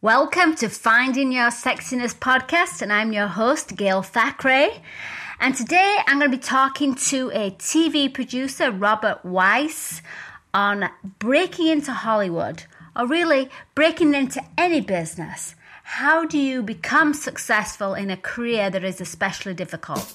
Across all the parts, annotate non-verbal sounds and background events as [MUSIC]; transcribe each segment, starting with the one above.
Welcome to Finding Your Sexiness podcast, and I'm your host, Gail Thackeray. And today I'm going to be talking to a TV producer, Robert Weiss, on breaking into Hollywood, or really breaking into any business. How do you become successful in a career that is especially difficult?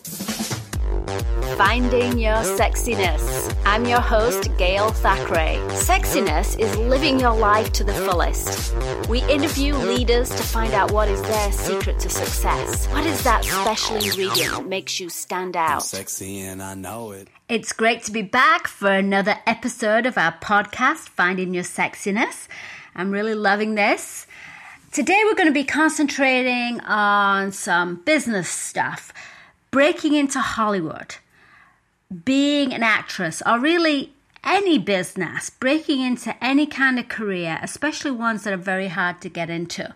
Finding Your Sexiness. I'm your host, Gail Thackeray. Sexiness is living your life to the fullest. We interview leaders to find out what is their secret to success. What is that special ingredient that makes you stand out? Sexy and I know it. It's great to be back for another episode of our podcast, Finding Your Sexiness. I'm really loving this. Today we're going to be concentrating on some business stuff, breaking into Hollywood being an actress or really any business, breaking into any kind of career, especially ones that are very hard to get into.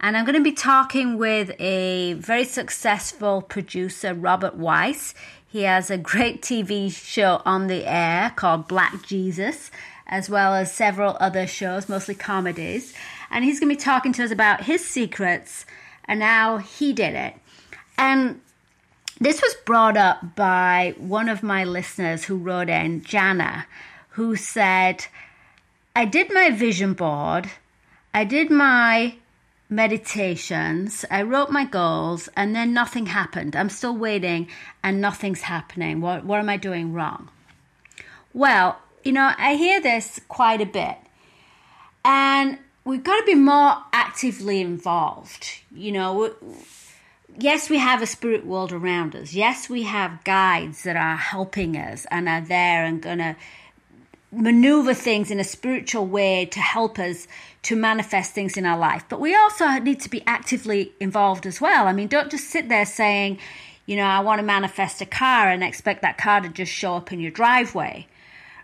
And I'm going to be talking with a very successful producer, Robert Weiss. He has a great TV show on the air called Black Jesus, as well as several other shows, mostly comedies. And he's going to be talking to us about his secrets and how he did it. And this was brought up by one of my listeners who wrote in, Jana, who said, I did my vision board, I did my meditations, I wrote my goals, and then nothing happened. I'm still waiting and nothing's happening. What, what am I doing wrong? Well, you know, I hear this quite a bit. And we've got to be more actively involved. You know, yes, we have a spirit world around us. Yes, we have guides that are helping us and are there and going to maneuver things in a spiritual way to help us to manifest things in our life. But we also need to be actively involved as well. I mean, don't just sit there saying, you know, I want to manifest a car and expect that car to just show up in your driveway,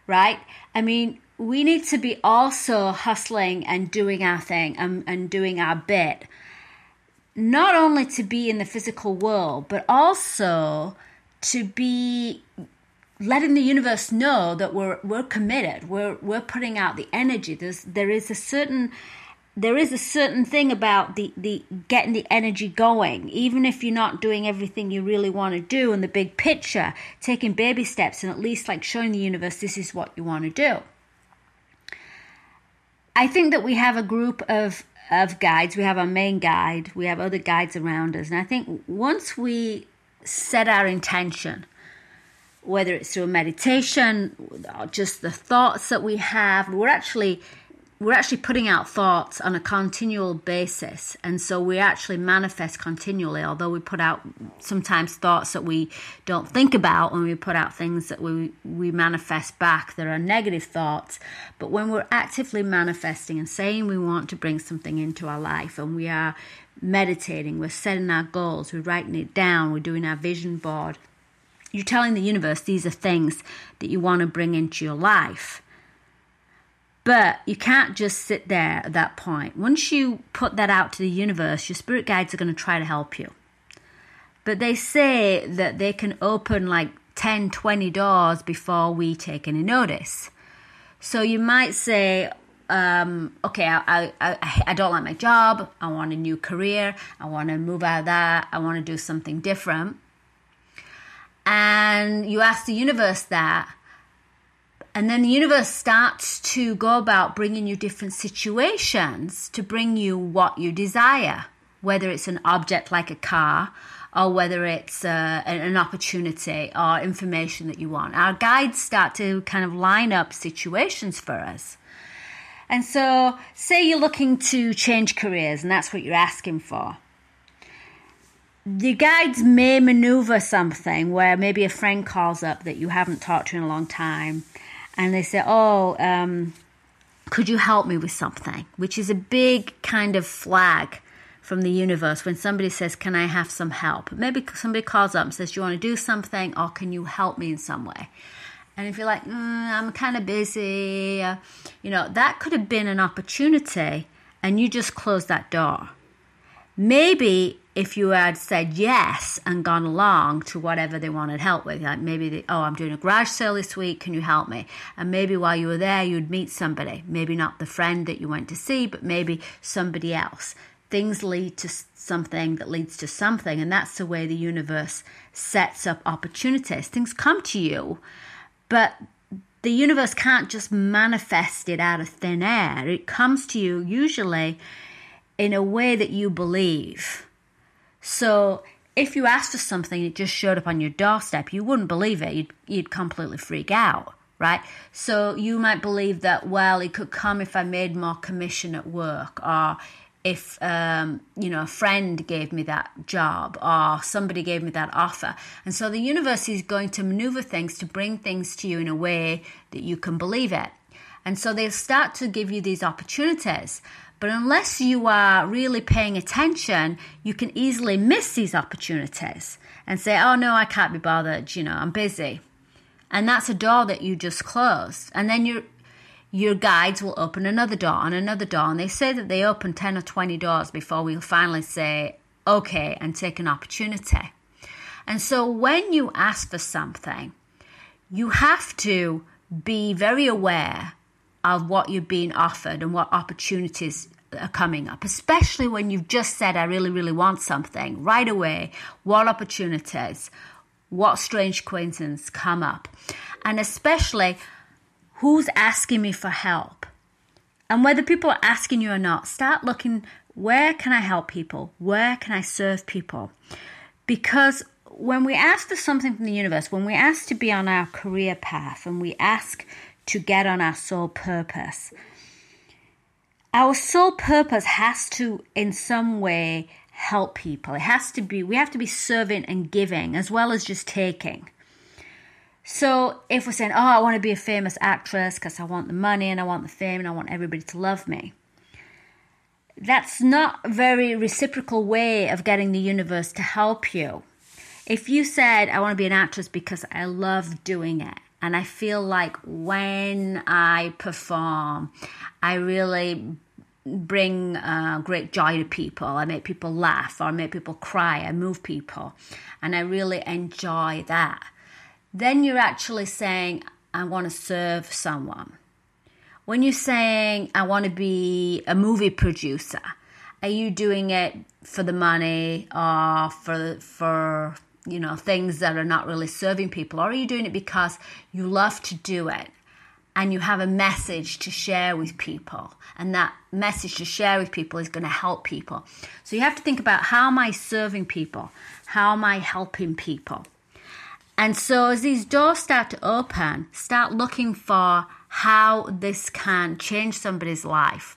right? I mean, we need to be also hustling and doing our thing and, and doing our bit not only to be in the physical world, but also to be letting the universe know that we're we're committed. We're we're putting out the energy. There's there is a certain there is a certain thing about the, the getting the energy going, even if you're not doing everything you really want to do in the big picture, taking baby steps and at least like showing the universe this is what you want to do. I think that we have a group of of guides. We have our main guide, we have other guides around us. And I think once we set our intention, whether it's through meditation, or just the thoughts that we have, we're actually we're actually putting out thoughts on a continual basis. And so we actually manifest continually although we put out sometimes thoughts that we don't think about when we put out things that we we manifest back that are negative thoughts. But when we're actively manifesting and saying we want to bring something into our life and we are meditating we're setting our goals we're writing it down we're doing our vision board you're telling the universe these are things that you want to bring into your life but you can't just sit there at that point. Once you put that out to the universe, your spirit guides are going to try to help you. But they say that they can open like 10, 20 doors before we take any notice. So you might say, um, okay, I, I, I don't like my job. I want a new career. I want to move out of that. I want to do something different. And you ask the universe that, and then the universe starts to go about bringing you different situations to bring you what you desire, whether it's an object like a car or whether it's uh, an opportunity or information that you want. Our guides start to kind of line up situations for us. And so, say you're looking to change careers and that's what you're asking for. The guides may maneuver something where maybe a friend calls up that you haven't talked to in a long time and they say, "Oh, um, could you help me with something?" Which is a big kind of flag from the universe when somebody says, "Can I have some help?" Maybe somebody calls up and says, "Do you want to do something, or can you help me in some way?" And if you're like, mm, "I'm kind of busy," uh, you know, that could have been an opportunity, and you just close that door. Maybe if you had said yes and gone along to whatever they wanted help with, like maybe, they, oh, I'm doing a garage sale this week, can you help me? And maybe while you were there, you'd meet somebody, maybe not the friend that you went to see, but maybe somebody else. Things lead to something that leads to something, and that's the way the universe sets up opportunities. Things come to you, but the universe can't just manifest it out of thin air. It comes to you usually in a way that you believe so if you asked for something, it just showed up on your doorstep, you wouldn't believe it. You'd, you'd completely freak out, right? So you might believe that, well, it could come if I made more commission at work or if um, you know a friend gave me that job or somebody gave me that offer and so the universe is going to maneuver things to bring things to you in a way that you can believe it and so they'll start to give you these opportunities but unless you are really paying attention, you can easily miss these opportunities and say, oh no, I can't be bothered, you know, I'm busy. And that's a door that you just closed. And then your your guides will open another door and another door. And they say that they open 10 or 20 doors before we'll finally say, okay, and take an opportunity. And so when you ask for something, you have to be very aware of what you're being offered and what opportunities are coming up, especially when you've just said, I really, really want something right away. What opportunities, what strange coincidences come up? And especially, who's asking me for help? And whether people are asking you or not, start looking where can I help people? Where can I serve people? Because when we ask for something from the universe, when we ask to be on our career path and we ask to get on our soul purpose. Our soul purpose has to, in some way, help people. It has to be, we have to be serving and giving as well as just taking. So if we're saying, oh, I want to be a famous actress because I want the money and I want the fame and I want everybody to love me, that's not a very reciprocal way of getting the universe to help you. If you said, I want to be an actress because I love doing it, and I feel like when I perform, I really bring uh, great joy to people. I make people laugh or I make people cry. I move people. And I really enjoy that. Then you're actually saying, I want to serve someone. When you're saying, I want to be a movie producer, are you doing it for the money or for, for you know, things that are not really serving people? Or are you doing it because you love to do it and you have a message to share with people? And that message to share with people is going to help people. So you have to think about how am I serving people? How am I helping people? And so as these doors start to open, start looking for how this can change somebody's life.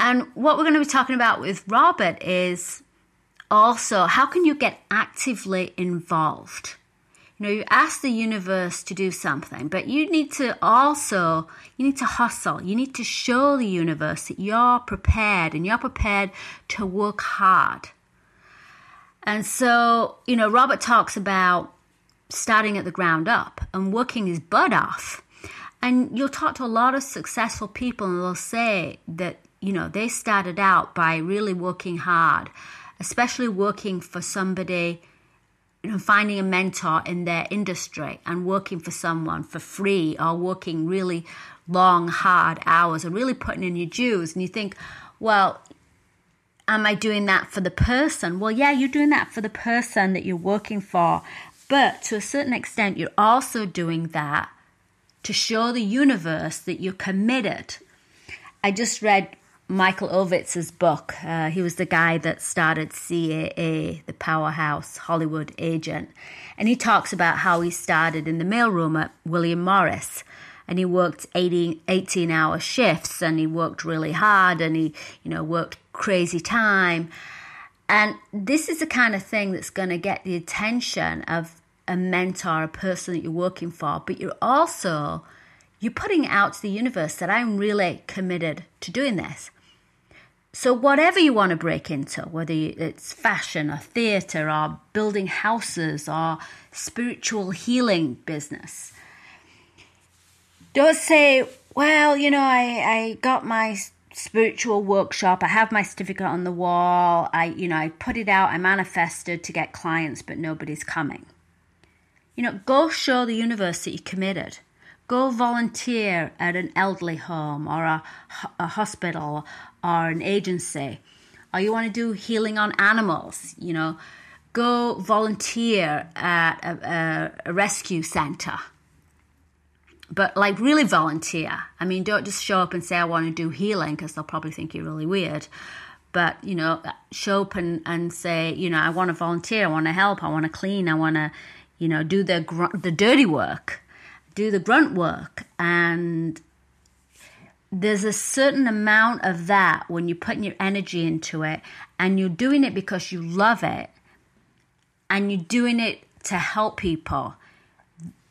And what we're going to be talking about with Robert is also, how can you get actively involved? You know, you ask the universe to do something, but you need to also, you need to hustle. You need to show the universe that you're prepared and you're prepared to work hard. And so, you know, Robert talks about starting at the ground up and working his butt off. And you'll talk to a lot of successful people and they'll say that, you know, they started out by really working hard especially working for somebody, you know, finding a mentor in their industry and working for someone for free or working really long, hard hours and really putting in your dues. And you think, well, am I doing that for the person? Well, yeah, you're doing that for the person that you're working for. But to a certain extent, you're also doing that to show the universe that you're committed. I just read Michael Ovitz's book. Uh, he was the guy that started CAA, the powerhouse Hollywood agent. And he talks about how he started in the mailroom at William Morris. And he worked 18, 18 hour shifts and he worked really hard and he, you know, worked crazy time. And this is the kind of thing that's going to get the attention of a mentor, a person that you're working for. But you're also you're putting out to the universe that I'm really committed to doing this. So, whatever you want to break into, whether it's fashion or theatre or building houses or spiritual healing business, don't say, well, you know, I, I got my spiritual workshop. I have my certificate on the wall. I, you know, I put it out. I manifested to get clients, but nobody's coming. You know, go show the universe that you're committed. Go volunteer at an elderly home or a, a hospital or an agency. Or you want to do healing on animals, you know, go volunteer at a, a, a rescue center but like really volunteer. I mean, don't just show up and say, I want to do healing because they'll probably think you're really weird. But, you know, show up and, and say, you know, I want to volunteer, I want to help, I want to clean, I want to, you know, do the, gr- the dirty work, do the grunt work. And there's a certain amount of that when you're putting your energy into it and you're doing it because you love it and you're doing it to help people.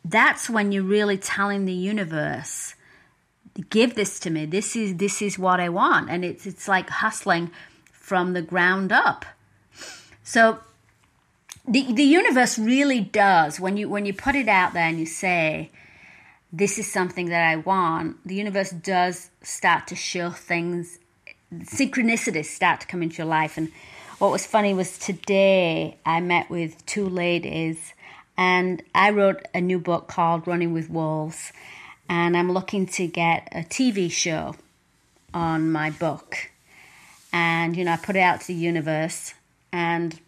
That's when you're really telling the universe give this to me. This is this is what i want. And it's it's like hustling from the ground up. So the the universe really does when you when you put it out there and you say this is something that i want. The universe does start to show things. Synchronicities start to come into your life. And what was funny was today i met with two ladies and I wrote a new book called Running with Wolves, and I'm looking to get a TV show on my book. And, you know, I put it out to the universe, and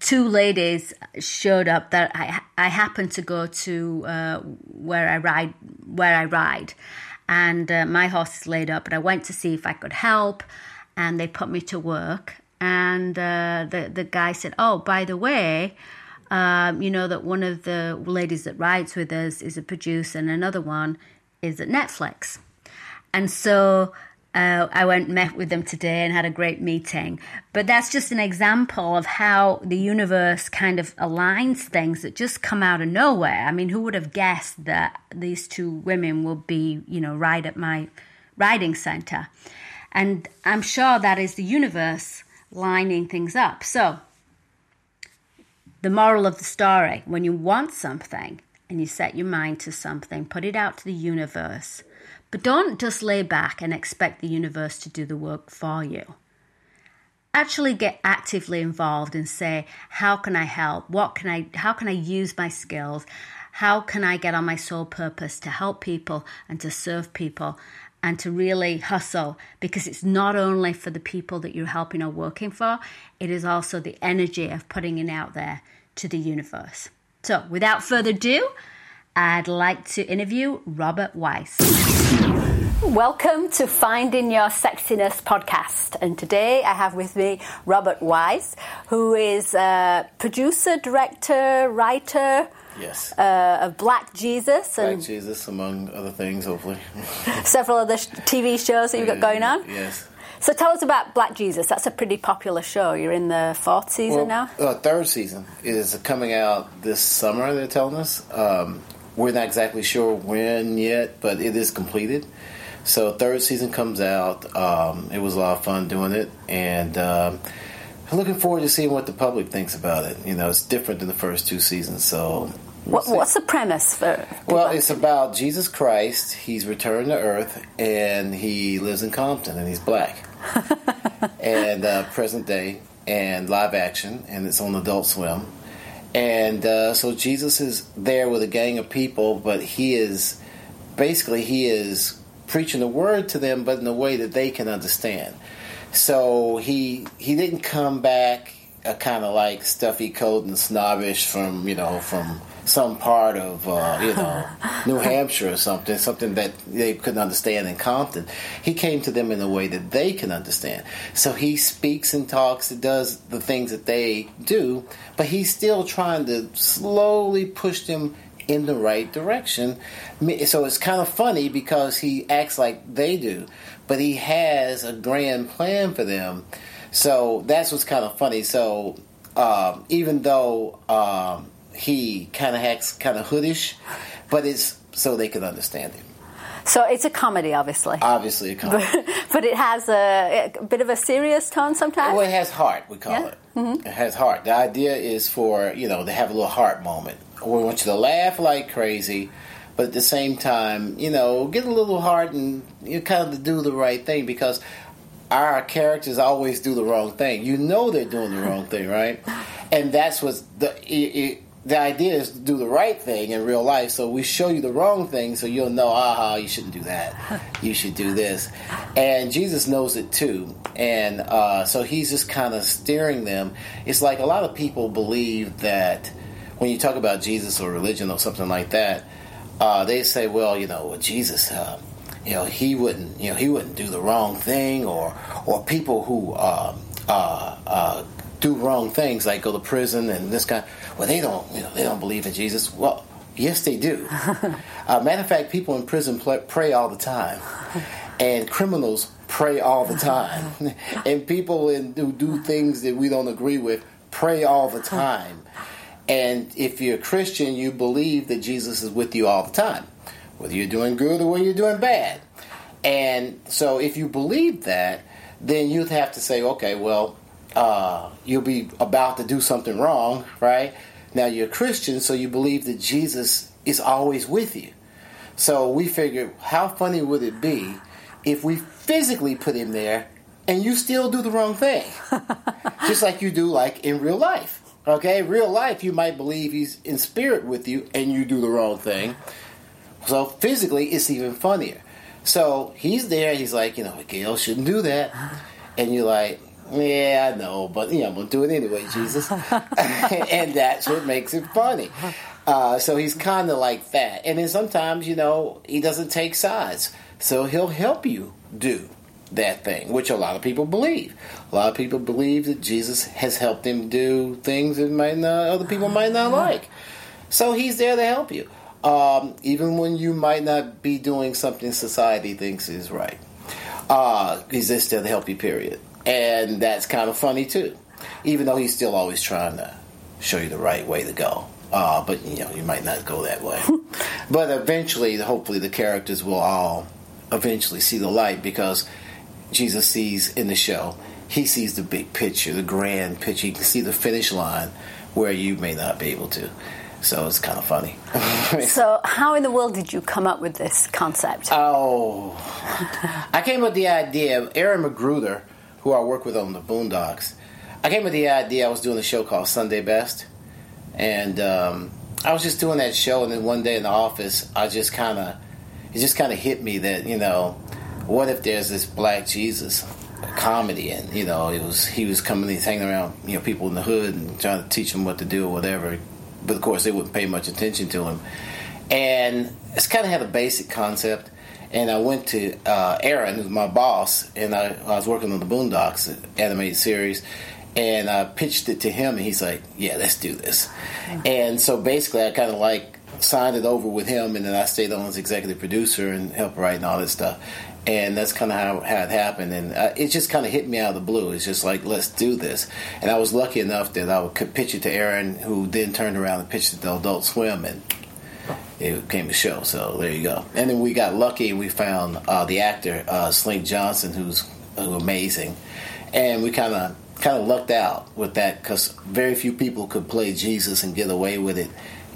two ladies showed up that I, I happened to go to uh, where I ride, where I ride. And uh, my horse is laid up, and I went to see if I could help, and they put me to work. And uh, the, the guy said, Oh, by the way, um, you know that one of the ladies that rides with us is a producer, and another one is at Netflix. And so uh, I went and met with them today and had a great meeting. But that's just an example of how the universe kind of aligns things that just come out of nowhere. I mean, who would have guessed that these two women would be, you know, right at my riding center? And I'm sure that is the universe lining things up. So the moral of the story when you want something and you set your mind to something, put it out to the universe. But don't just lay back and expect the universe to do the work for you. Actually get actively involved and say, how can I help? What can I how can I use my skills? How can I get on my soul purpose to help people and to serve people and to really hustle because it's not only for the people that you're helping or working for, it is also the energy of putting it out there to the universe. So, without further ado, I'd like to interview Robert Weiss. Welcome to Finding Your Sexiness podcast. And today I have with me Robert Weiss, who is a producer, director, writer. Yes. Uh, of Black Jesus and Black Jesus, among other things, hopefully. [LAUGHS] several other TV shows that you've got going on. Yes. So tell us about Black Jesus. That's a pretty popular show. You're in the fourth season well, now. Uh, third season is coming out this summer. They're telling us. Um, we're not exactly sure when yet, but it is completed. So third season comes out. Um, it was a lot of fun doing it, and um, I'm looking forward to seeing what the public thinks about it. You know, it's different than the first two seasons, so what, what's the premise for? Well, it's about Jesus Christ. He's returned to Earth, and he lives in Compton, and he's black. [LAUGHS] and uh, present day and live action, and it's on Adult Swim. And uh, so Jesus is there with a gang of people, but he is basically he is preaching the word to them, but in a way that they can understand. So he he didn't come back a kind of like stuffy coat and snobbish from you know from some part of uh, you know [LAUGHS] New Hampshire or something, something that they couldn't understand in Compton. He came to them in a way that they can understand. So he speaks and talks and does the things that they do, but he's still trying to slowly push them in the right direction. So it's kind of funny because he acts like they do, but he has a grand plan for them. So that's what's kind of funny. So um, even though um, he kind of acts kind of hoodish, but it's so they can understand him. So it's a comedy, obviously. Obviously, a comedy. But, [LAUGHS] but it has a, a, bit of a serious tone sometimes. Well, it has heart. We call yeah? it. Mm-hmm. It has heart. The idea is for you know to have a little heart moment. We want you to laugh like crazy, but at the same time, you know, get a little hard and you kind of do the right thing because our characters always do the wrong thing. You know they're doing the wrong thing, right? And that's what the it, it, the idea is to do the right thing in real life. So we show you the wrong thing, so you'll know, aha, you shouldn't do that. You should do this. And Jesus knows it too, and uh, so he's just kind of steering them. It's like a lot of people believe that when you talk about Jesus or religion or something like that, uh, they say, well, you know, Jesus. Uh, you know he wouldn't you know he wouldn't do the wrong thing or or people who uh, uh, uh, do wrong things like go to prison and this kind well they don't you know they don't believe in Jesus. Well yes they do. [LAUGHS] Uh, matter of fact people in prison pray all the time. And criminals pray all the time. [LAUGHS] And people in, who do things that we don't agree with pray all the time and if you're a Christian you believe that Jesus is with you all the time whether you're doing good or whether you're doing bad. And so, if you believe that, then you'd have to say, okay, well, uh, you'll be about to do something wrong, right? Now, you're a Christian, so you believe that Jesus is always with you. So, we figured, how funny would it be if we physically put him there and you still do the wrong thing? [LAUGHS] Just like you do, like in real life. Okay, real life, you might believe he's in spirit with you and you do the wrong thing. So physically, it's even funnier. So he's there. He's like, you know, Gail shouldn't do that, and you're like, yeah, I know, but you know, I'm gonna do it anyway, Jesus, [LAUGHS] [LAUGHS] and that's what makes it funny. Uh, so he's kind of like that, and then sometimes, you know, he doesn't take sides, so he'll help you do that thing, which a lot of people believe. A lot of people believe that Jesus has helped him do things that might not, other people might not like. So he's there to help you um, even when you might not be doing something society thinks is right. Uh, he's there still to help you, period. And that's kind of funny too, even though he's still always trying to show you the right way to go. Uh, but you know, you might not go that way. [LAUGHS] but eventually, hopefully, the characters will all eventually see the light because Jesus sees in the show, he sees the big picture, the grand picture. He can see the finish line where you may not be able to. So it's kind of funny. [LAUGHS] so, how in the world did you come up with this concept? Oh, I came up with the idea. Aaron McGruder, who I work with on the Boondocks, I came up with the idea. I was doing a show called Sunday Best, and um, I was just doing that show. And then one day in the office, I just kind of, it just kind of hit me that you know, what if there's this Black Jesus? comedy and you know it was he was coming he's hanging around you know people in the hood and trying to teach them what to do or whatever but of course they wouldn't pay much attention to him. And it's kind of had a basic concept. And I went to uh, Aaron, who's my boss, and I, I was working on the Boondocks animated series, and I pitched it to him, and he's like, "Yeah, let's do this." And so basically, I kind of like signed it over with him, and then I stayed on as executive producer and helped write and all this stuff and that's kind of how, how, it happened. And uh, it just kind of hit me out of the blue. It's just like, let's do this. And I was lucky enough that I would pitch it to Aaron, who then turned around and pitched it to Adult Swim, and it became a show. So there you go. And then we got lucky and we found uh, the actor uh, Slink Johnson, who's, who's amazing, and we kind of kind of lucked out with that because very few people could play Jesus and get away with it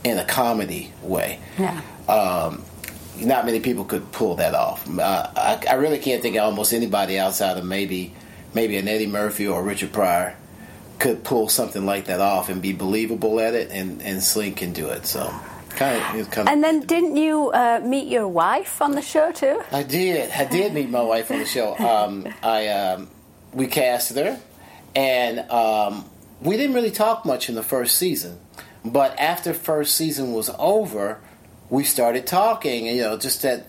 in a comedy way. Yeah. Um, not many people could pull that off. Uh, I, I, really can't think of almost anybody outside of maybe maybe an Eddie Murphy or Richard Pryor could pull something like that off and be believable at it, and and Slink can do it. So. Kind of, kind of and then, didn't you uh, meet your wife on the show too? I did. I did meet my wife on the show. Um, I um, we casted her, and um, we didn't really talk much in the first season. But after first season was over, we started talking, and, you know, just that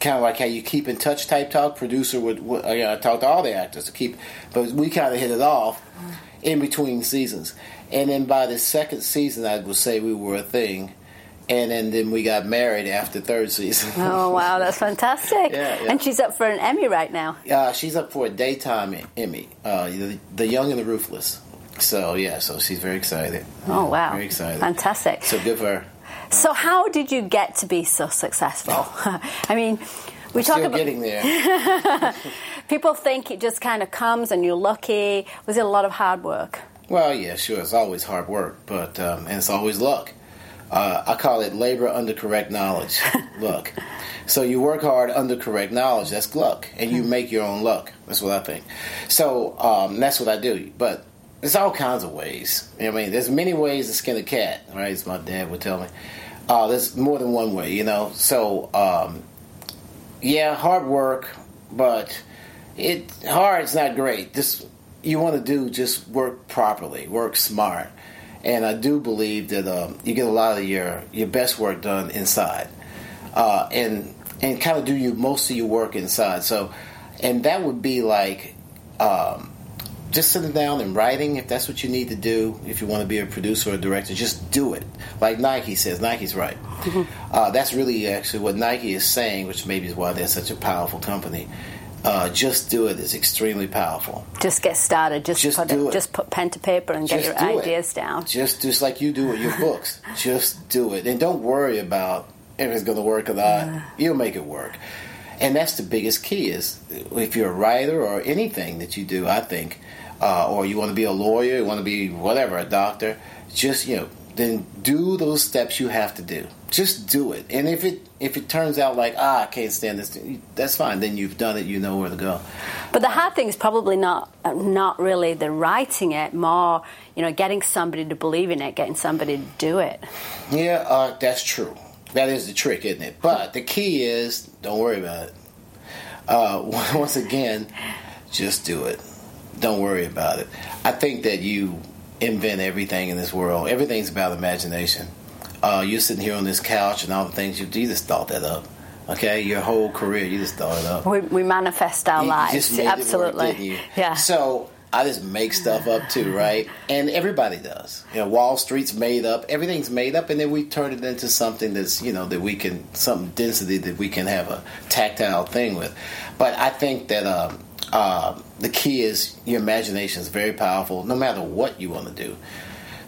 kind of like how you keep in touch type talk. Producer would, would you know, talk to all the actors to keep, but we kind of hit it off in between seasons. And then by the second season, I would say we were a thing. And then, then we got married after third season. oh wow, that's [LAUGHS] fantastic! yeah, yeah. And she's up for an Emmy right now. Yeah, uh, she's up for a daytime Emmy, uh, the, the Young and the Ruthless. So yeah, so she's very excited. Oh wow, very excited, fantastic. So good for her. So, how did you get to be so successful? [LAUGHS] I mean, we talk about getting there. [LAUGHS] people think it just kind of comes and you're lucky. Was it a lot of hard work? Well, yeah, sure. It's always hard work, but um, and it's always luck. Uh, I call it labor under correct knowledge. [LAUGHS] Look, so you work hard under correct knowledge. That's luck, and you make your own luck. That's what I think. So um, that's what I do. But there's all kinds of ways. I mean, there's many ways to skin a cat. Right? As my dad would tell me. Uh, there's more than one way, you know. So um, yeah, hard work, but it hard's not great. Just you want to do just work properly, work smart, and I do believe that um, you get a lot of your your best work done inside, uh, and and kind of do you most of your work inside. So, and that would be like. Um, just sitting down and writing if that's what you need to do if you want to be a producer or a director just do it like nike says nike's right mm-hmm. uh, that's really actually what nike is saying which maybe is why they're such a powerful company uh, just do it is extremely powerful. Just get started. Just, just put do it, it. Just put pen to paper and just get your ideas it. down. Just just like you do with your [LAUGHS] books. just do it, and don't worry about if it's going to work or not. Yeah. You'll make it work, and that's the biggest key. Is if you're a writer or anything that you do, I think, uh, or you want to be a lawyer, you want to be whatever, a doctor. Just you know, then do those steps you have to do. Just do it. And if it if it turns out like ah I can't stand this, that's fine. Then you've done it. You know where to go. But the hard thing is probably not not really the writing it, more you know getting somebody to believe in it, getting somebody to do it. Yeah, uh, that's true. That is the trick, isn't it? But the key is don't worry about it. Uh, [LAUGHS] once again, just do it. Don't worry about it. I think that you invent everything in this world. Everything's about imagination. Uh, you're sitting here on this couch and all the things you, you just thought that up. Okay, your whole career, you just thought it up. We, we manifest our you lives, absolutely. Work, yeah. So I just make stuff up too, right? And everybody does. You know, Wall Street's made up. Everything's made up, and then we turn it into something that's you know that we can some density that we can have a tactile thing with. But I think that um, uh, the key is your imagination is very powerful, no matter what you want to do.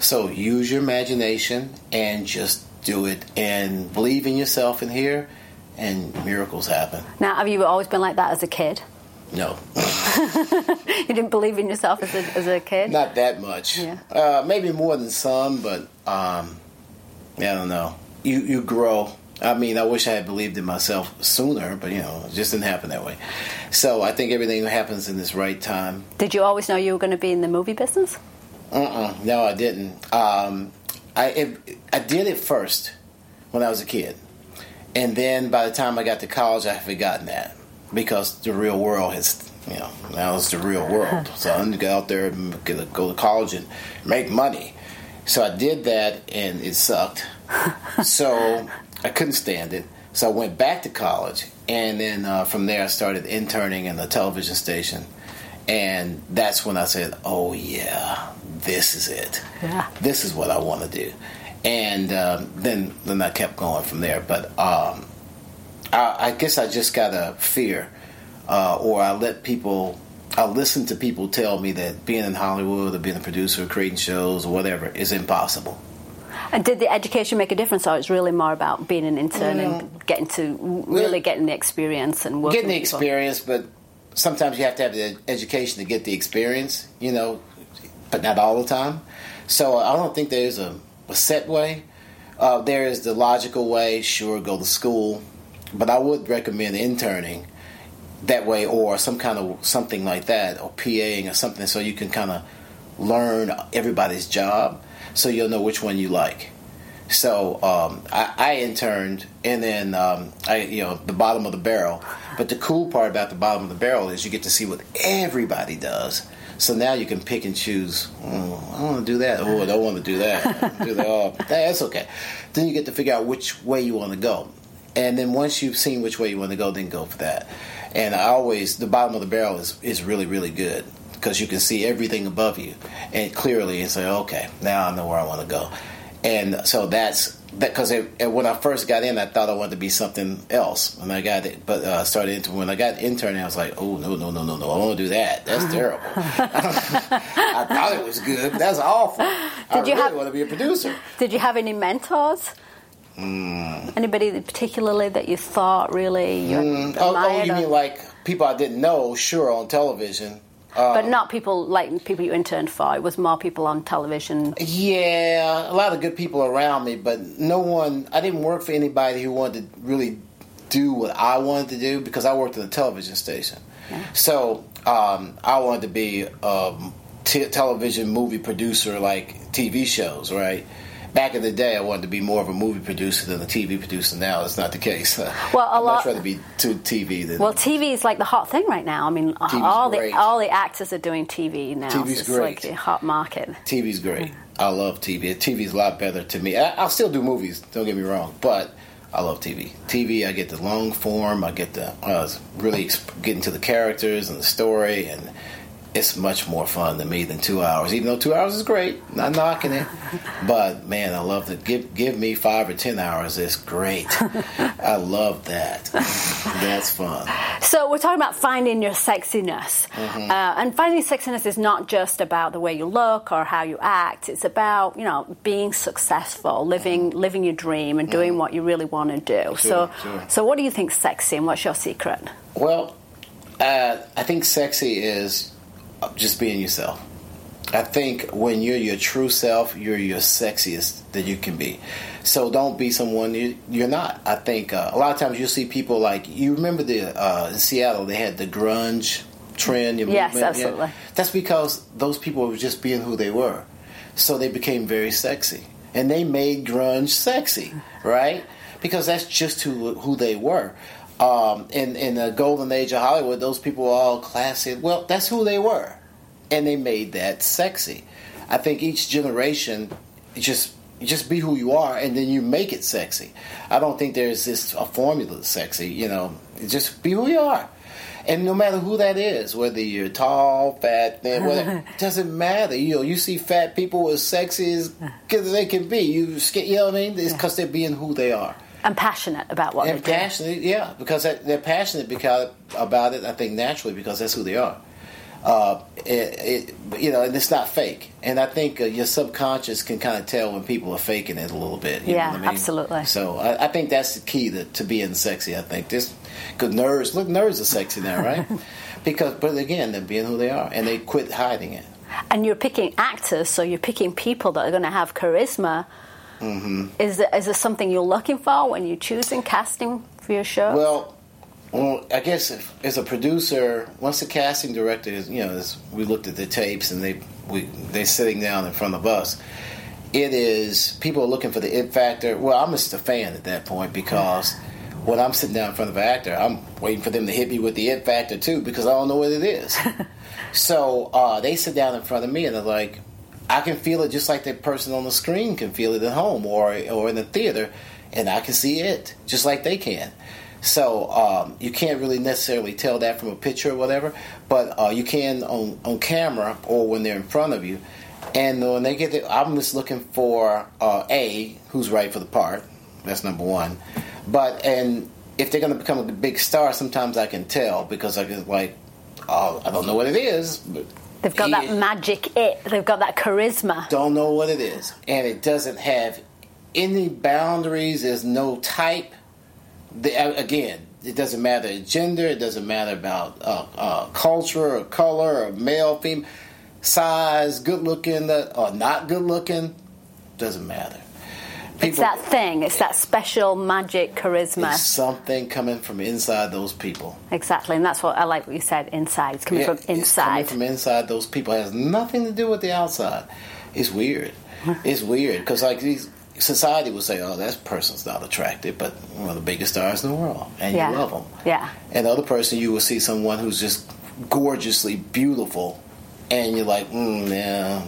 So use your imagination and just do it, and believe in yourself in here, and miracles happen. Now, have you always been like that as a kid? No. [LAUGHS] you didn't believe in yourself as a, as a kid? Not that much. Yeah. Uh, maybe more than some, but um, I don't know. You you grow I mean, I wish I had believed in myself sooner, but you know, it just didn't happen that way. So I think everything happens in this right time. Did you always know you were going to be in the movie business? Uh-uh. No, I didn't. Um, I it, I did it first when I was a kid, and then by the time I got to college, I had forgotten that because the real world has. You know, now it's the real world. [LAUGHS] so I'm gonna go out there and go to college and make money. So I did that, and it sucked. [LAUGHS] so I couldn't stand it. So I went back to college, and then uh, from there I started interning in the television station, and that's when I said, "Oh yeah, this is it. Yeah. This is what I want to do." And um, then then I kept going from there. But um, I, I, guess I just got a fear, uh, or I let people. I listen to people tell me that being in Hollywood or being a producer, or creating shows or whatever is impossible and did the education make a difference, or it's really more about being an intern mm. and getting to really getting the experience and working? Getting the experience, but sometimes you have to have the education to get the experience, you know, but not all the time. So I don't think there's a, a set way. Uh, there is the logical way, sure, go to school, but I would recommend interning that way or some kind of something like that or PAing or something so you can kind of learn everybody's job so you'll know which one you like. So um, I, I, interned, and then um, I, you know, the bottom of the barrel. But the cool part about the bottom of the barrel is you get to see what everybody does. So now you can pick and choose. Oh, I want to do that. Oh, I don't want to do that. do that. Oh, that's okay. Then you get to figure out which way you want to go, and then once you've seen which way you want to go, then go for that. And I always the bottom of the barrel is is really really good because you can see everything above you and clearly and say, okay, now I know where I want to go. And so that's that because when I first got in, I thought I wanted to be something else. When I got it, but uh, started into when I got interning, I was like, oh no no no no no, I want to do that. That's [LAUGHS] terrible. [LAUGHS] I thought it was good, but that's awful. Did I you really have, want to be a producer. Did you have any mentors? Mm. Anybody particularly that you thought really you mm. oh, oh, you mean like people I didn't know? Sure, on television but not people like people you interned for. It was more people on television. Yeah, a lot of good people around me, but no one. I didn't work for anybody who wanted to really do what I wanted to do because I worked in a television station. Yeah. So um, I wanted to be a t- television movie producer, like TV shows, right? Back in the day, I wanted to be more of a movie producer than a TV producer. Now it's not the case. [LAUGHS] Well, a I'd lot. much rather be to TV than. Well, TV is like the hot thing right now. I mean, TV's all great. the all the actors are doing TV now. TV's it's great. like the hot market. TV's great. I love TV. TV's a lot better to me. I, I'll still do movies. Don't get me wrong, but. I love TV. TV, I get the long form. I get the uh, really exp- get into the characters and the story, and it's much more fun to me than two hours. Even though two hours is great, not knocking it, [LAUGHS] but man, I love to Give give me five or ten hours. It's great. I [LAUGHS] love that. That's fun. So we're talking about finding your sexiness, Mm-hmm. uh, and finding sexiness is not just about the way you look or how you act. It's about you know being successful, living living your dream, and doing what you really want to do. so, Mm-hmm. sure. so what do you think sexy, and what's your secret? Well, uh, I think sexy is just being yourself. I think when you're your true self, you're your sexiest that you can be. So don't be someone you, you're not. I think uh, a lot of times you'll see people like you remember the uh, in Seattle they had the grunge trend. your Yes, movement, yeah? absolutely. That's because those people were just being who they were. So they became very sexy, and they made grunge sexy, right? Because that's just who who they were. Um, in in the golden age of Hollywood, those people were all classy. Well, that's who they were, and they made that sexy. I think each generation just just be who you are, and then you make it sexy. I don't think there's this a formula that's sexy. You know, just be who you are. And no matter who that is, whether you're tall, fat, thin, whatever, [LAUGHS] it doesn't matter. You know, you see fat people as sexy as as they can be. You, you know what I mean? It's because they're being who they are. And passionate about what And they do. passionate, yeah, because they- they're passionate because about it. I think naturally because that's who they are. Uh, it, it, you know, and it's not fake. And I think uh, your subconscious can kind of tell when people are faking it a little bit. You Yeah, I mean? absolutely. So I, I think that's the key to, to being sexy. I think this because nerds look nerds are sexy now, [LAUGHS] right? because but again, they're being who they are, and they quit hiding it. and you're picking actors, so you're picking people that are going to have charisma. Mm-hmm. Is there, is there something you're looking for when you're choosing casting for your show? Well, well, I guess if, as a producer, once the casting director is, you know, is, we looked at the tapes and they we they're sitting down in front of us. It is people are looking for the it factor. Well, I'm just a fan at that point because when I'm sitting down in front of an actor, I'm waiting for them to hit me with the it factor too because I don't know what it is. [LAUGHS] so uh, they sit down in front of me and they're like, I can feel it just like the person on the screen can feel it at home or or in the theater, and I can see it just like they can. So um, you can't really necessarily tell that from a picture or whatever, but uh, you can on on camera or when they're in front of you. And when they get there, I'm just looking for uh, a who's right for the part. That's number one. But and if they're going to become a big star, sometimes I can tell because I can like, oh, I don't know what it is. But They've got that magic it. They've got that charisma. don't know what it is, and it doesn't have any boundaries. There's no type. The, again, it doesn't matter gender. It doesn't matter about uh, uh, culture or color or male, female, size, good looking uh, or not good looking. Doesn't matter. It's that thing. It's that special magic charisma. It's something coming from inside those people. Exactly, and that's what I like. What you said. Inside. It's coming Yeah, from It's coming inside. from inside those people. It has nothing to do with the outside. It's weird. [LAUGHS] it's weird because like these society will say, "Oh, that person's not attractive," but one of the biggest stars in the world, and Yeah. you love them. Yeah. And the other person, you will see someone who's just gorgeously beautiful, and you're like, mm, yeah.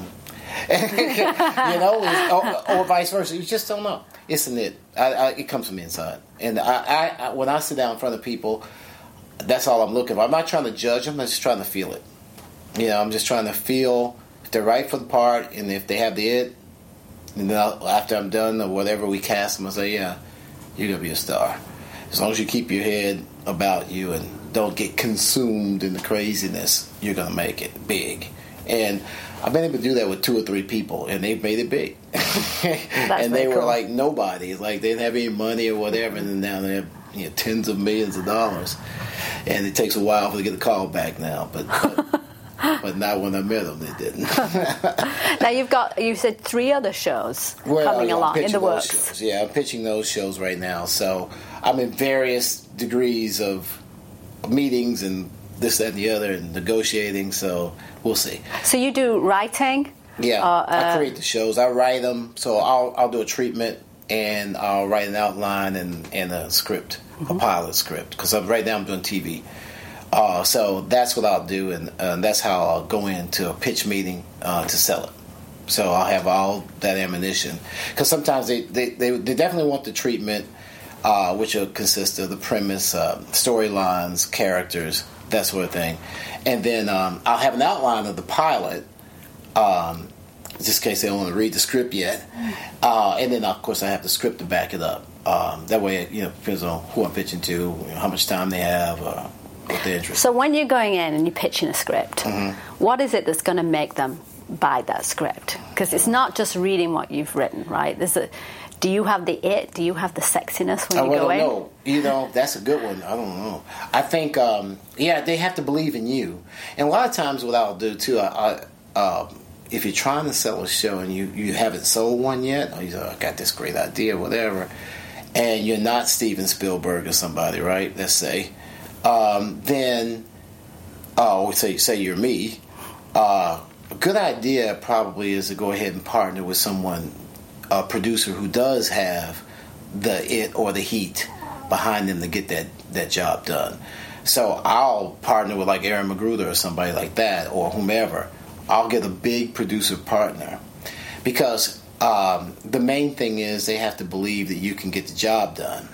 [LAUGHS] you know, or, or vice versa. You just don't know. An it. I, I, it comes from inside, and I, I, when I sit down in front of people, that's all I'm looking for. I'm not trying to judge them. I'm just trying to feel it. You know, I'm just trying to feel if they're right for the part, and if they have the it. And then I'll, after I'm done or whatever we cast them, I say, yeah, you're gonna be a star. As long as you keep your head about you and don't get consumed in the craziness, you're gonna make it big. And I've been able to do that with two or three people, and they've made it big. [LAUGHS] and they very were like nobody, like they didn't have any money or whatever, and then now they have you know, tens of millions of dollars. And it takes a while for them to get the call back now, but. but but not when I met them, they didn't. [LAUGHS] now you've got you said three other shows well, coming yeah, along in the works. Shows. Yeah, I'm pitching those shows right now. So I'm in various degrees of meetings and this, that, and the other, and negotiating. So we'll see. So you do writing? Yeah, uh, I create the shows. I write them. So I'll I'll do a treatment and I'll write an outline and, and a script, mm-hmm. a pilot script, because right now I'm doing TV. Uh, so that's what I'll do, and uh, that's how I'll go into a pitch meeting uh, to sell it. So I'll have all that ammunition, because sometimes they, they, they, they, definitely want the treatment, uh, which will consist of the premise, uh, storylines, characters, that sort of thing. And then um, I'll have an outline of the pilot, um, just in case they don't want to read the script yet. Uh, and then, of course, I have the script to back it up. Um, that way, you know, depends on who I'm pitching to, you know, how much time they have, uh, what they're interested. So when you're going in and you're pitching a script, mm-hmm. what is it that's going to make them buy that script? Because it's not just reading what you've written, right? There's a do you have the it? Do you have the sexiness when you go in? No, you know that's a good one. I don't know. I think, um, yeah, they have to believe in you. And a lot of times, what I'll do too, I, I um, if you're trying to sell a show and you, you haven't sold one yet, or you I got this great idea, whatever, and you're not Steven Spielberg or somebody, right? Let's say, um, then, oh, say say you're me. Uh, a good idea probably is to go ahead and partner with someone, a producer who does have the it or the heat behind them to get that that job done. So I'll partner with like Aaron McGruder or somebody like that or whomever I'll get a big producer partner because um, the main thing is they have to believe that you can get the job done.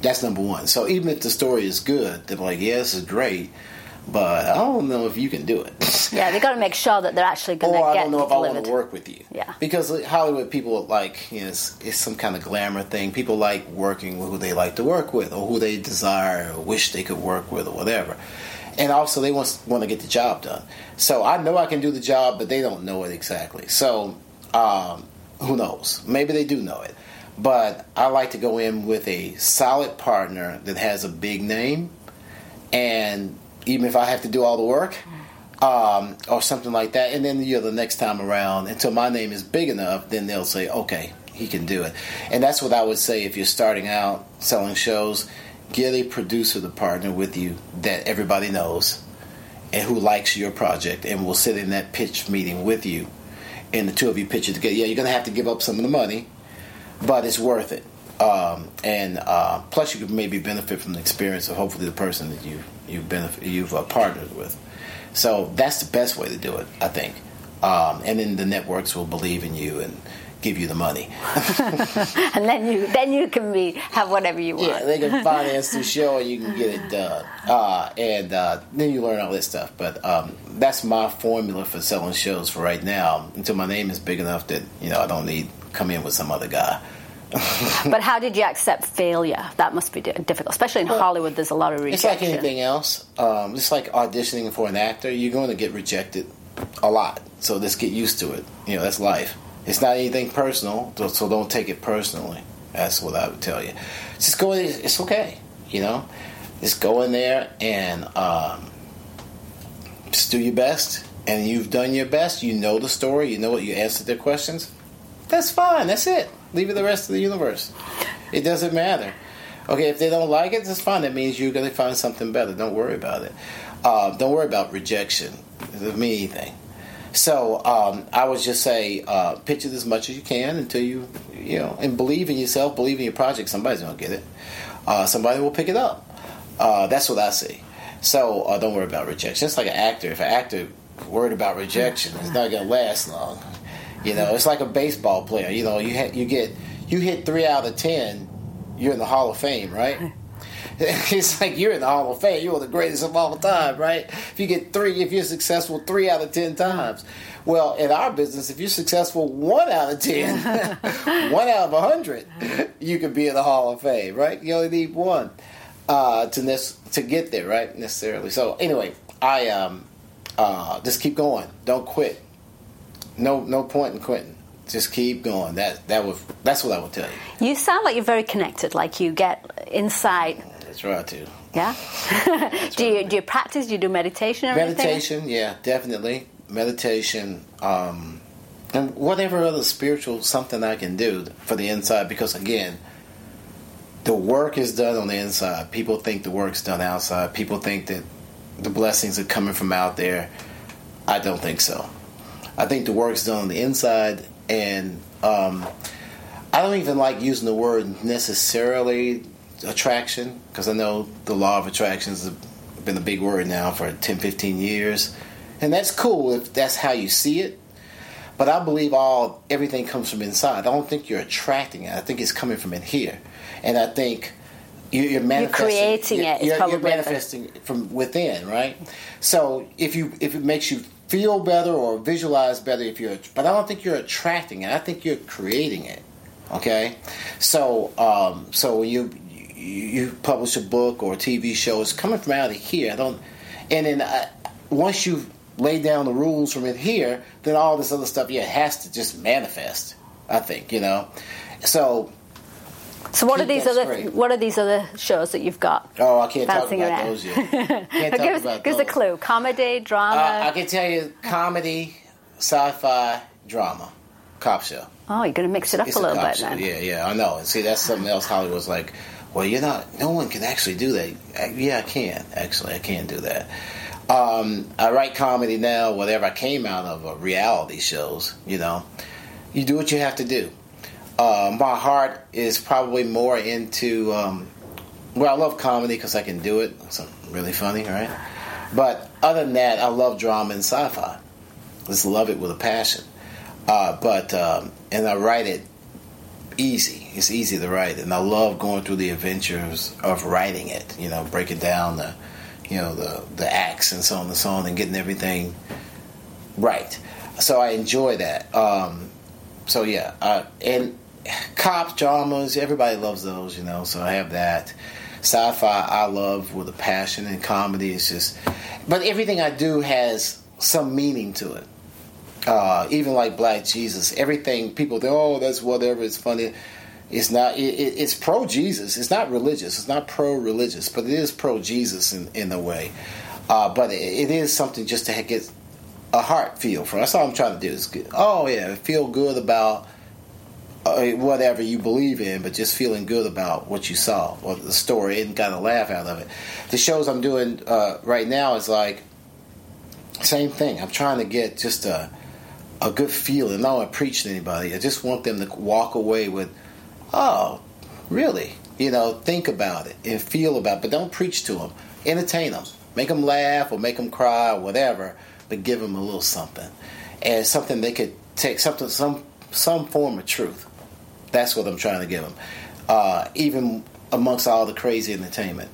That's number one. So even if the story is good, they're like, "Yeah, this is great," but I don't know if you can do it. yeah, they got to make sure that they're actually going to get. Or I don't know if delivered. I want to work with you. Yeah, because Hollywood people like you know it's, it's, some kind of glamour thing. People like working with who they like to work with, or who they desire, or wish they could work with, or whatever and also they want want to get the job done. So I know I can do the job, but they don't know it exactly. So um, who knows? Maybe they do know it. But I like to go in with a solid partner that has a big name, and even if I have to do all the work. Um, or something like that, and then you know the next time around, until my name is big enough, then they'll say, "Okay, he can do it." And that's what I would say if you're starting out selling shows get a producer to partner with you that everybody knows and who likes your project and will sit in that pitch meeting with you and the two of you pitch it together. Yeah, you're going to have to give up some of the money, but it's worth it. Um, and uh, plus, you could maybe benefit from the experience of hopefully the person that you you benefit you've uh, partnered with. So that's the best way to do it, I think. Um, and then the networks will believe in you and give you the money. [LAUGHS] and then you then you can be have whatever you want. Yeah, they can finance the show and you can get it done. Uh, and uh, then you learn all this stuff. But um, that's my formula for selling shows for right now until my name is big enough that you know I don't need come in with some other guy. [LAUGHS] but how did you accept failure? That must be difficult, especially in well, Hollywood. There's a lot of rejection. It's like anything else. Um, it's like auditioning for an actor. You're going to get rejected a lot. So just get used to it. You know, that's life. It's not anything personal, so don't take it personally. That's what I would tell you. Just go. It's okay. You know, just go in there and um, just do your best. And you've done your best. You know the story. You know what you answered their questions. That's fine. That's it. Leave it the rest of the universe. It doesn't matter. Okay, if they don't like it, that's fine. That means you're going to find something better. Don't worry about it. Uh, don't worry about rejection. It doesn't mean anything. So um, I would just say, uh, pitch it as much as you can until you, you know, and believe in yourself, believe in your project. Somebody's gonna get it. Uh, somebody will pick it up. Uh, that's what I see. So uh, don't worry about rejection. It's like an actor. If an actor worried about rejection, it's not gonna last long. You know, it's like a baseball player. You know, you ha- you get you hit three out of ten, you're in the Hall of Fame, right? [LAUGHS] it's like you're in the Hall of Fame. You're the greatest of all time, right? If you get three, if you're successful three out of ten times. Well, in our business, if you're successful one out of ten, [LAUGHS] [LAUGHS] one out of a hundred, you could be in the Hall of Fame, right? You only need one uh, to ne- to get there, right? Necessarily. So anyway, I um, uh, just keep going. Don't quit. No, no point in quitting just keep going. That that was that's what I would tell you. You sound like you're very connected. Like you get insight try to. Yeah. [LAUGHS] do you do you practice? Do you do meditation or meditation? Anything? Yeah, definitely meditation. Um, and whatever other spiritual something I can do for the inside, because again, the work is done on the inside. People think the work's done outside. People think that the blessings are coming from out there. I don't think so. I think the work's done on the inside, and um, I don't even like using the word necessarily attraction because I know the law of attraction has been a big word now for 10, 15 years, and that's cool if that's how you see it. But I believe all everything comes from inside. I don't think you're attracting it. I think it's coming from in here, and I think you're, manifesting. You're creating you're, it. You're, you're manifesting from within, right? So if you if it makes you feel better or visualize better, if you're, but I don't think you're attracting it. I think you're creating it. Okay, so um, so you you publish a book or a TV show, it's coming from out of here. I don't, and then uh, once you lay down the rules from it here, then all this other stuff, yeah, has to just manifest. I think you know. So. So what are these other what are these other shows that you've got? Oh, I can't talk about around. those yet. [LAUGHS] Can't talk give us, about give us a clue. Comedy, drama. Uh, I can tell you comedy, sci-fi, drama, cop show. Oh, you're going to mix it up it's a little bit show. then. Yeah, yeah, I know. And see, that's something else Hollywood's like, well, you're not. No one can actually do that. Yeah, I can. Actually, I can do that. Um, I write comedy now. Whatever I came out of uh, reality shows, you know, you do what you have to do. Uh, my heart is probably more into. Um, well, I love comedy because I can do it. It's really funny, right? But other than that, I love drama and sci-fi. Just love it with a passion. Uh, but um, and I write it easy. It's easy to write, and I love going through the adventures of writing it. You know, breaking down the, you know, the the acts and so on and so on, and getting everything right. So I enjoy that. Um, so yeah, uh, and cop dramas, everybody loves those. You know, so I have that. Sci-fi, I love with a passion, and comedy is just. But everything I do has some meaning to it uh, even like Black Jesus, everything people think, oh, that's whatever. It's funny. It's not. It, it's pro Jesus. It's not religious. It's not pro religious, but it is pro Jesus in in a way. Uh, but it, it is something just to get a heart feel for. That's all I'm trying to do. Is get, oh yeah, feel good about whatever you believe in, but just feeling good about what you saw or the story and got a laugh out of it. The shows I'm doing uh, right now is like same thing. I'm trying to get just a a good feeling. I don't want to preach to anybody. I just want them to walk away with, oh, really? You know, think about it and feel about it, but don't preach to them. Entertain them. Make them laugh or make them cry or whatever, but give them a little something. And something they could take, something, some, some form of truth. That's what I'm trying to give them. Uh, even amongst all the crazy entertainment.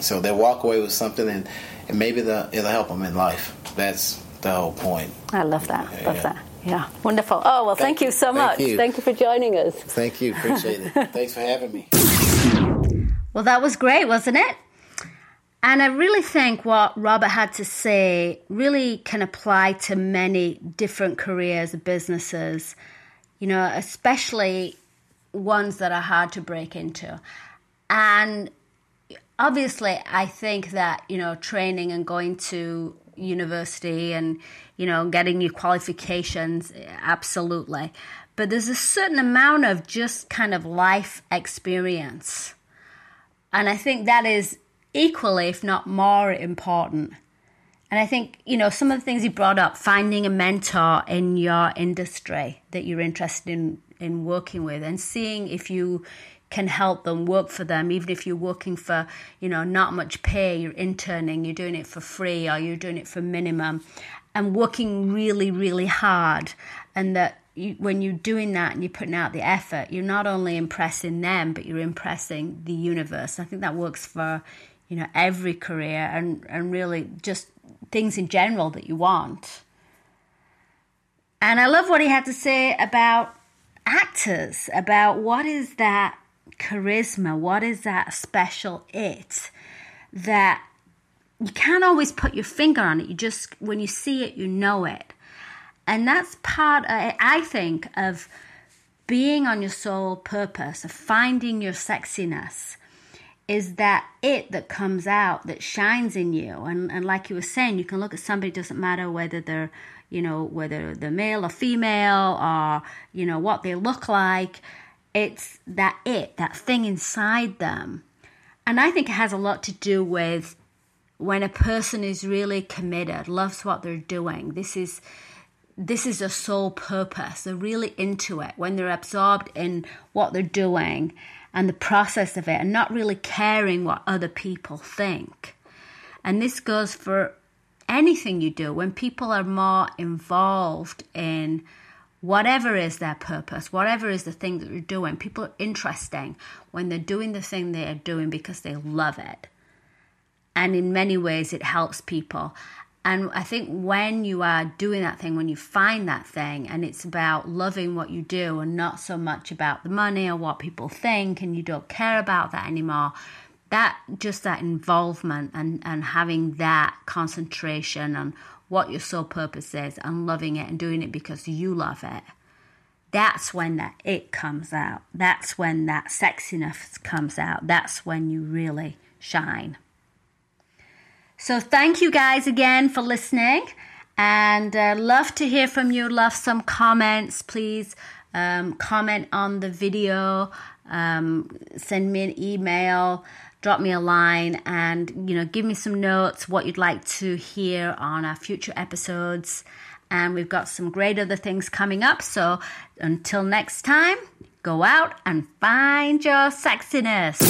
So they walk away with something and, and maybe the, it'll help them in life. That's the whole point. I love that. Yeah, love that. Yeah, wonderful. Oh, well, thank, thank you so thank much. You. Thank you for joining us. Thank you. Appreciate it. [LAUGHS] Thanks for having me. Well, that was great, wasn't it? And I really think what Robert had to say really can apply to many different careers, and businesses, you know, especially ones that are hard to break into. And obviously, I think that, you know, training and going to university and you know getting your qualifications absolutely. But there's a certain amount of just kind of life experience. And i think that is equally if not more important and i think you know some of the things you brought up finding a mentor in your industry that you're interested in in working with and seeing if you can help them work for them even if you're working for you know not much pay you're interning you're doing it for free or you're doing it for minimum and working really really hard. And that you, when you're doing that and you're putting out the effort you're not only impressing them but you're impressing the universe. I think that works for you know every career and and really just things in general that you want and i love what he had to say about actors about what is that charisma? What is that special it that you can't always put your finger on it? You just, when you see it, you know it. And that's part, uh, I think, of being on your soul purpose, of finding your sexiness, is that it that comes out that shines in you. And and like you were saying you can look at somebody doesn't matter whether they're you know whether they're male or female or you know what they look like. It's that it that thing inside them. And i think it has a lot to do with when a person is really committed loves what they're doing. This is this is a sole purpose they're really into it when they're absorbed in what they're doing and the process of it and not really caring what other people think. And this goes for anything you do. When people are more involved in whatever is their purpose, whatever is the thing that they're doing, people are interesting when they're doing the thing they are doing because they love it. And in many ways, it helps people. And I think when you are doing that thing, when you find that thing, and it's about loving what you do and not so much about the money or what people think, and you don't care about that anymore, that just that involvement and, and having that concentration on what your sole purpose is and loving it and doing it because you love it, that's when that it comes out. That's when that sexiness comes out. That's when you really shine. So thank you guys again for listening, and uh, love to hear from you. Love some comments, please. Um, comment on the video, um, send me an email, drop me a line, and you know, give me some notes what you'd like to hear on our future episodes. And we've got some great other things coming up. So until next time, go out and find your sexiness.